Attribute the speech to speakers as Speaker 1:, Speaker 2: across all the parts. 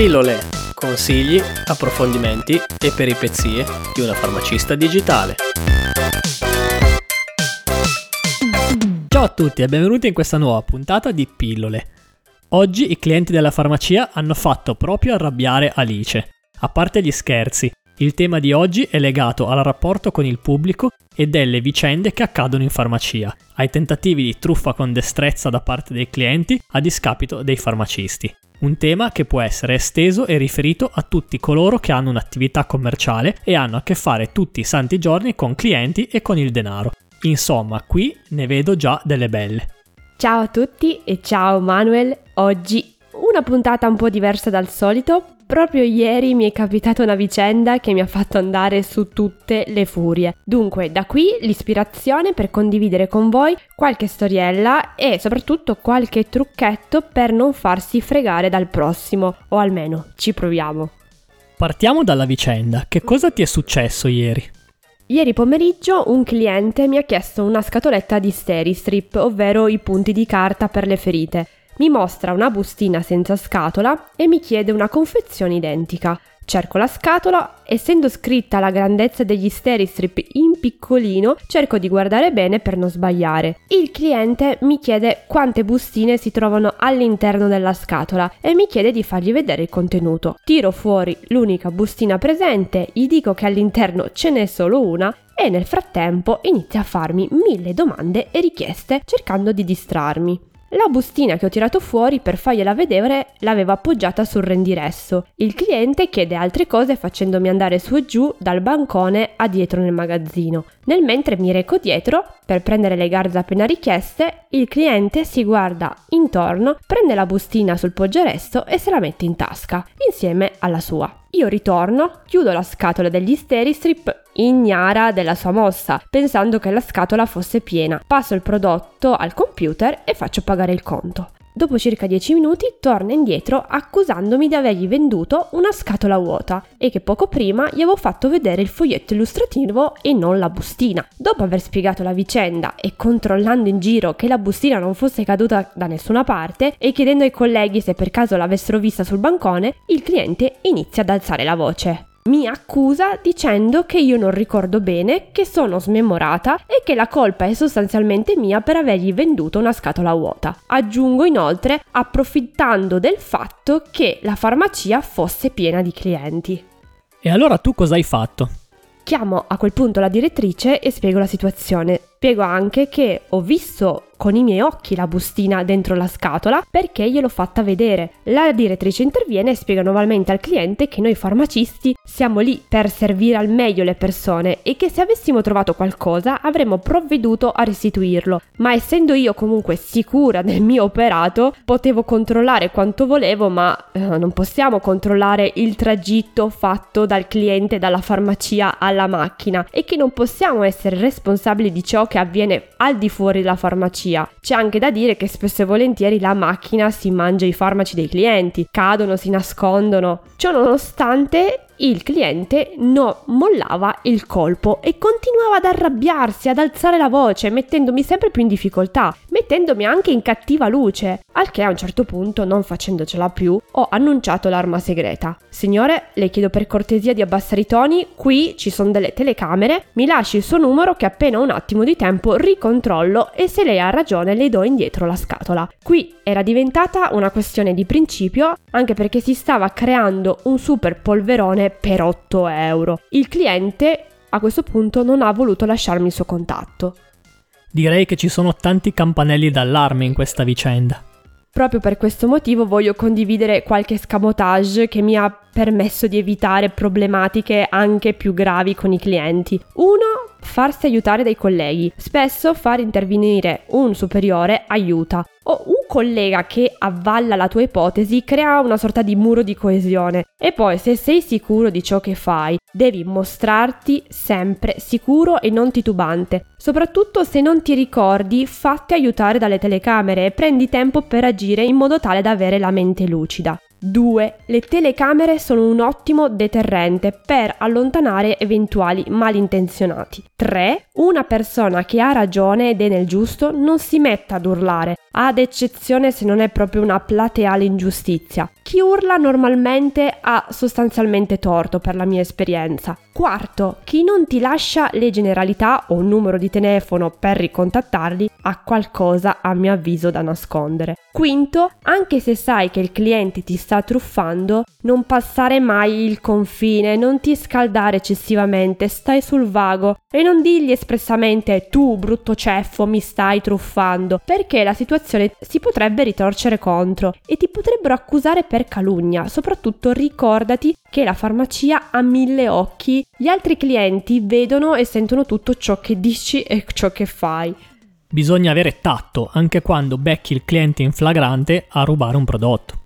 Speaker 1: Pillole, consigli, approfondimenti e peripezie di una farmacista digitale.
Speaker 2: Ciao a tutti e benvenuti in questa nuova puntata di Pillole. Oggi i clienti della farmacia hanno fatto proprio arrabbiare Alice. A parte gli scherzi, il tema di oggi è legato al rapporto con il pubblico e delle vicende che accadono in farmacia, ai tentativi di truffa con destrezza da parte dei clienti a discapito dei farmacisti. Un tema che può essere esteso e riferito a tutti coloro che hanno un'attività commerciale e hanno a che fare tutti i santi giorni con clienti e con il denaro. Insomma, qui ne vedo già delle belle.
Speaker 3: Ciao a tutti e ciao Manuel. Oggi una puntata un po' diversa dal solito Proprio ieri mi è capitata una vicenda che mi ha fatto andare su tutte le furie. Dunque, da qui l'ispirazione per condividere con voi qualche storiella e soprattutto qualche trucchetto per non farsi fregare dal prossimo, o almeno ci proviamo.
Speaker 2: Partiamo dalla vicenda. Che cosa ti è successo ieri?
Speaker 3: Ieri pomeriggio un cliente mi ha chiesto una scatoletta di Steri-Strip, ovvero i punti di carta per le ferite mi mostra una bustina senza scatola e mi chiede una confezione identica. Cerco la scatola, essendo scritta la grandezza degli Steristrip in piccolino, cerco di guardare bene per non sbagliare. Il cliente mi chiede quante bustine si trovano all'interno della scatola e mi chiede di fargli vedere il contenuto. Tiro fuori l'unica bustina presente, gli dico che all'interno ce n'è solo una e nel frattempo inizia a farmi mille domande e richieste cercando di distrarmi. La bustina che ho tirato fuori per fargliela vedere l'avevo appoggiata sul rendiresso. Il cliente chiede altre cose facendomi andare su e giù dal bancone a dietro nel magazzino. Nel mentre mi reco dietro per prendere le garze appena richieste, il cliente si guarda intorno, prende la bustina sul poggiaresto e se la mette in tasca, insieme alla sua. Io ritorno, chiudo la scatola degli Steristrip ignara della sua mossa, pensando che la scatola fosse piena. Passo il prodotto al computer e faccio pagare il conto. Dopo circa 10 minuti torna indietro accusandomi di avergli venduto una scatola vuota e che poco prima gli avevo fatto vedere il foglietto illustrativo e non la bustina. Dopo aver spiegato la vicenda e controllando in giro che la bustina non fosse caduta da nessuna parte e chiedendo ai colleghi se per caso l'avessero vista sul bancone, il cliente inizia ad alzare la voce mi accusa dicendo che io non ricordo bene, che sono smemorata e che la colpa è sostanzialmente mia per avergli venduto una scatola vuota. Aggiungo inoltre approfittando del fatto che la farmacia fosse piena di clienti.
Speaker 2: E allora tu cosa hai fatto?
Speaker 3: Chiamo a quel punto la direttrice e spiego la situazione. Spiego anche che ho visto con i miei occhi la bustina dentro la scatola perché gliel'ho fatta vedere. La direttrice interviene e spiega nuovamente al cliente che noi farmacisti siamo lì per servire al meglio le persone e che se avessimo trovato qualcosa avremmo provveduto a restituirlo. Ma essendo io comunque sicura del mio operato, potevo controllare quanto volevo, ma eh, non possiamo controllare il tragitto fatto dal cliente dalla farmacia alla macchina e che non possiamo essere responsabili di ciò che avviene al di fuori della farmacia. C'è anche da dire che spesso e volentieri la macchina si mangia i farmaci dei clienti, cadono, si nascondono. Ciò nonostante il cliente non mollava il colpo e continuava ad arrabbiarsi, ad alzare la voce, mettendomi sempre più in difficoltà, mettendomi anche in cattiva luce, al che a un certo punto, non facendocela più, ho annunciato l'arma segreta. Signore, le chiedo per cortesia di abbassare i toni, qui ci sono delle telecamere, mi lasci il suo numero che appena un attimo di tempo ricontrollo e se lei ha ragione le do indietro la scatola. Qui era diventata una questione di principio, anche perché si stava creando un super polverone per 8 euro. Il cliente a questo punto non ha voluto lasciarmi il suo contatto.
Speaker 2: Direi che ci sono tanti campanelli d'allarme in questa vicenda.
Speaker 3: Proprio per questo motivo voglio condividere qualche scamotage che mi ha permesso di evitare problematiche anche più gravi con i clienti. Uno, farsi aiutare dai colleghi. Spesso far intervenire un superiore aiuta o un collega che avvalla la tua ipotesi crea una sorta di muro di coesione. E poi se sei sicuro di ciò che fai, devi mostrarti sempre sicuro e non titubante. Soprattutto se non ti ricordi, fatti aiutare dalle telecamere e prendi tempo per agire in modo tale da avere la mente lucida. 2. Le telecamere sono un ottimo deterrente per allontanare eventuali malintenzionati. 3. Una persona che ha ragione ed è nel giusto non si metta ad urlare, ad eccezione se non è proprio una plateale ingiustizia. Chi urla normalmente ha sostanzialmente torto per la mia esperienza. Quarto, chi non ti lascia le generalità o un numero di telefono per ricontattarli ha qualcosa a mio avviso da nascondere. Quinto, anche se sai che il cliente ti sta truffando, non passare mai il confine, non ti scaldare eccessivamente, stai sul vago e non digli espressamente tu brutto ceffo mi stai truffando, perché la situazione si potrebbe ritorcere contro e ti potrebbero accusare per calunnia. Soprattutto ricordati che la farmacia ha mille occhi, gli altri clienti vedono e sentono tutto ciò che dici e ciò che fai.
Speaker 2: Bisogna avere tatto anche quando becchi il cliente in flagrante a rubare un prodotto.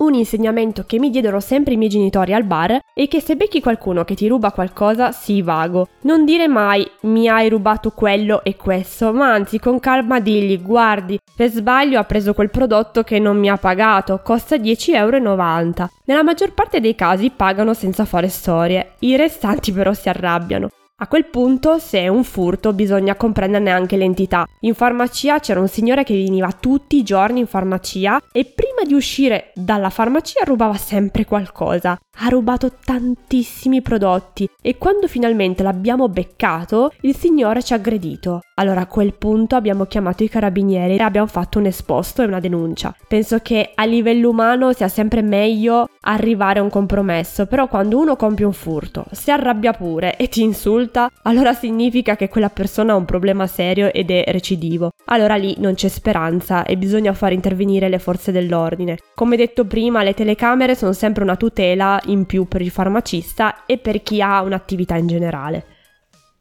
Speaker 3: Un insegnamento che mi diedero sempre i miei genitori al bar è che se becchi qualcuno che ti ruba qualcosa, sii vago. Non dire mai mi hai rubato quello e questo, ma anzi con calma digli guardi, per sbaglio ha preso quel prodotto che non mi ha pagato, costa 10,90 euro. Nella maggior parte dei casi pagano senza fare storie, i restanti però si arrabbiano. A quel punto, se è un furto, bisogna comprenderne anche l'entità. In farmacia c'era un signore che veniva tutti i giorni in farmacia e prima di uscire dalla farmacia rubava sempre qualcosa. Ha rubato tantissimi prodotti e quando finalmente l'abbiamo beccato, il signore ci ha aggredito. Allora a quel punto abbiamo chiamato i carabinieri e abbiamo fatto un esposto e una denuncia. Penso che a livello umano sia sempre meglio arrivare a un compromesso, però quando uno compie un furto, si arrabbia pure e ti insulta, allora significa che quella persona ha un problema serio ed è recidivo. Allora lì non c'è speranza e bisogna far intervenire le forze dell'ordine. Come detto prima, le telecamere sono sempre una tutela in più per il farmacista e per chi ha un'attività in generale.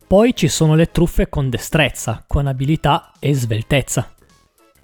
Speaker 2: Poi ci sono le truffe con destrezza, con abilità e sveltezza.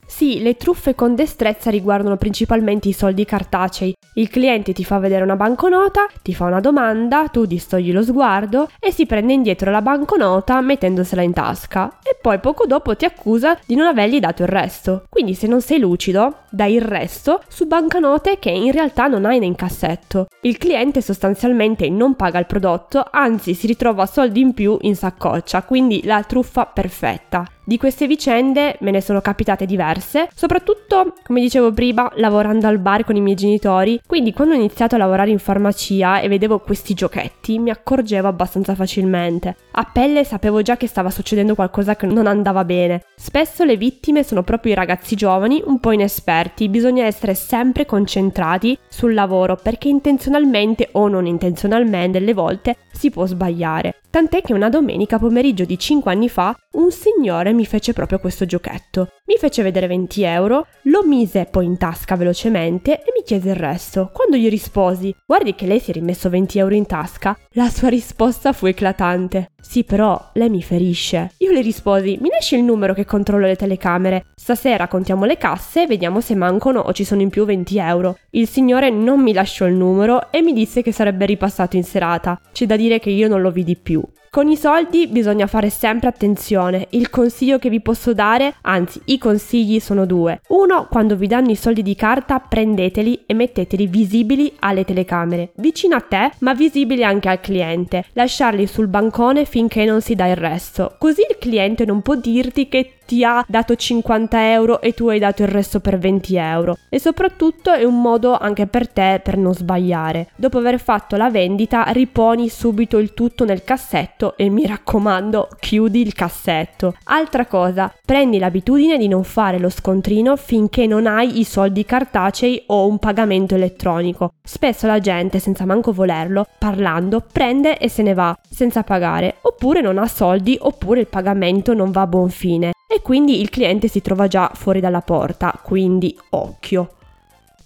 Speaker 3: Sì, le truffe con destrezza riguardano principalmente i soldi cartacei. Il cliente ti fa vedere una banconota, ti fa una domanda, tu distogli lo sguardo e si prende indietro la banconota mettendosela in tasca e poi poco dopo ti accusa di non avergli dato il resto. Quindi se non sei lucido, dai il resto su banconote che in realtà non hai in cassetto. Il cliente sostanzialmente non paga il prodotto, anzi si ritrova soldi in più in saccoccia, quindi la truffa perfetta. Di queste vicende me ne sono capitate diverse, soprattutto, come dicevo prima, lavorando al bar con i miei genitori, quindi quando ho iniziato a lavorare in farmacia e vedevo questi giochetti mi accorgevo abbastanza facilmente. A pelle sapevo già che stava succedendo qualcosa che non andava bene. Spesso le vittime sono proprio i ragazzi giovani, un po' inesperti, bisogna essere sempre concentrati sul lavoro perché intenzionalmente o non intenzionalmente delle volte si può sbagliare. Tant'è che una domenica pomeriggio di 5 anni fa un signore mi fece proprio questo giochetto. Mi fece vedere 20 euro, lo mise poi in tasca velocemente e mi chiese il resto. Quando gli risposi, guardi che lei si è rimesso 20 euro in tasca, la sua risposta fu eclatante. Sì, però lei mi ferisce. Io le risposi: Mi lasci il numero che controllo le telecamere. Stasera contiamo le casse e vediamo se mancano o ci sono in più 20 euro. Il signore non mi lasciò il numero e mi disse che sarebbe ripassato in serata. C'è da dire che io non lo vidi più. Con i soldi bisogna fare sempre attenzione. Il consiglio che vi posso dare, anzi i consigli sono due. Uno, quando vi danno i soldi di carta prendeteli e metteteli visibili alle telecamere, vicino a te ma visibili anche al cliente. Lasciarli sul bancone finché non si dà il resto. Così il cliente non può dirti che ti ha dato 50 euro e tu hai dato il resto per 20 euro. E soprattutto è un modo anche per te per non sbagliare. Dopo aver fatto la vendita, riponi subito il tutto nel cassetto e mi raccomando, chiudi il cassetto. Altra cosa, prendi l'abitudine di non fare lo scontrino finché non hai i soldi cartacei o un pagamento elettronico. Spesso la gente, senza manco volerlo, parlando, prende e se ne va senza pagare, oppure non ha soldi, oppure il pagamento non va a buon fine e quindi il cliente si trova già fuori dalla porta, quindi occhio.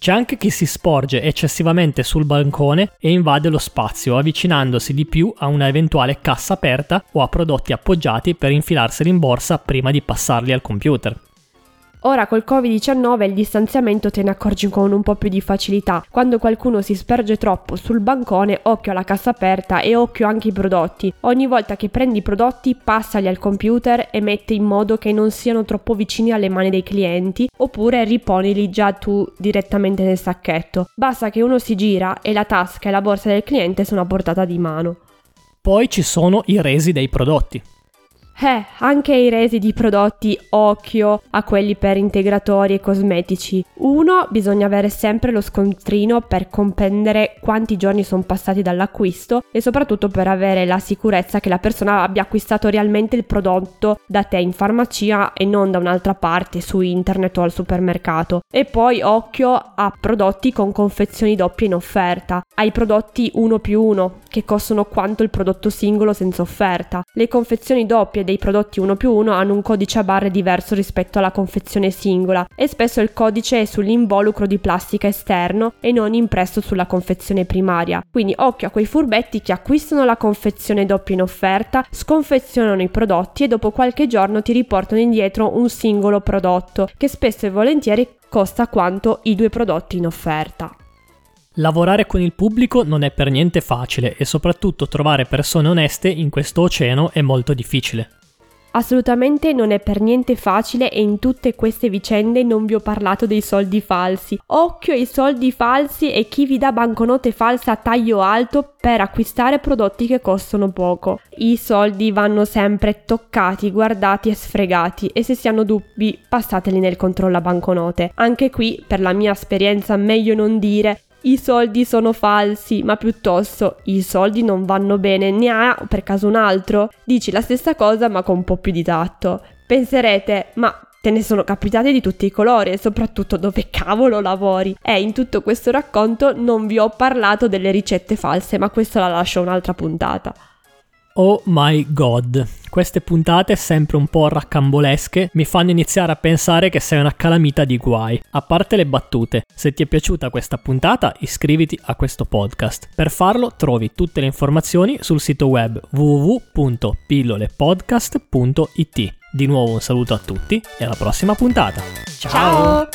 Speaker 2: C'è anche chi si sporge eccessivamente sul bancone e invade lo spazio, avvicinandosi di più a una eventuale cassa aperta o a prodotti appoggiati per infilarseli in borsa prima di passarli al computer.
Speaker 3: Ora col Covid-19 il distanziamento te ne accorgi con un po' più di facilità. Quando qualcuno si sperge troppo sul bancone, occhio alla cassa aperta e occhio anche ai prodotti. Ogni volta che prendi i prodotti, passali al computer e metti in modo che non siano troppo vicini alle mani dei clienti, oppure riponili già tu direttamente nel sacchetto. Basta che uno si gira e la tasca e la borsa del cliente sono a portata di mano.
Speaker 2: Poi ci sono i resi dei prodotti.
Speaker 3: Eh, anche i resi di prodotti occhio a quelli per integratori e cosmetici. Uno, bisogna avere sempre lo scontrino per comprendere quanti giorni sono passati dall'acquisto e soprattutto per avere la sicurezza che la persona abbia acquistato realmente il prodotto da te in farmacia e non da un'altra parte su internet o al supermercato. E poi occhio a prodotti con confezioni doppie in offerta, ai prodotti 1 più 1 che costano quanto il prodotto singolo senza offerta. Le confezioni doppie dei prodotti 1 più 1 hanno un codice a barre diverso rispetto alla confezione singola e spesso il codice è sull'involucro di plastica esterno e non impresso sulla confezione primaria. Quindi occhio a quei furbetti che acquistano la confezione doppia in offerta, sconfezionano i prodotti e dopo qualche giorno ti riportano indietro un singolo prodotto che spesso e volentieri costa quanto i due prodotti in offerta.
Speaker 2: Lavorare con il pubblico non è per niente facile e soprattutto trovare persone oneste in questo oceano è molto difficile.
Speaker 3: Assolutamente non è per niente facile e in tutte queste vicende non vi ho parlato dei soldi falsi. Occhio ai soldi falsi e chi vi dà banconote false a taglio alto per acquistare prodotti che costano poco. I soldi vanno sempre toccati, guardati e sfregati e se si hanno dubbi passateli nel controllo banconote. Anche qui, per la mia esperienza, meglio non dire i soldi sono falsi, ma piuttosto i soldi non vanno bene, ne ha per caso un altro? Dici la stessa cosa ma con un po' più di tatto. Penserete, ma te ne sono capitate di tutti i colori e soprattutto dove cavolo lavori. E in tutto questo racconto non vi ho parlato delle ricette false, ma questo la lascio un'altra puntata.
Speaker 2: Oh my god, queste puntate sempre un po' raccambolesche mi fanno iniziare a pensare che sei una calamita di guai. A parte le battute, se ti è piaciuta questa puntata iscriviti a questo podcast. Per farlo trovi tutte le informazioni sul sito web www.pillolepodcast.it. Di nuovo un saluto a tutti e alla prossima puntata. Ciao.
Speaker 3: Ciao.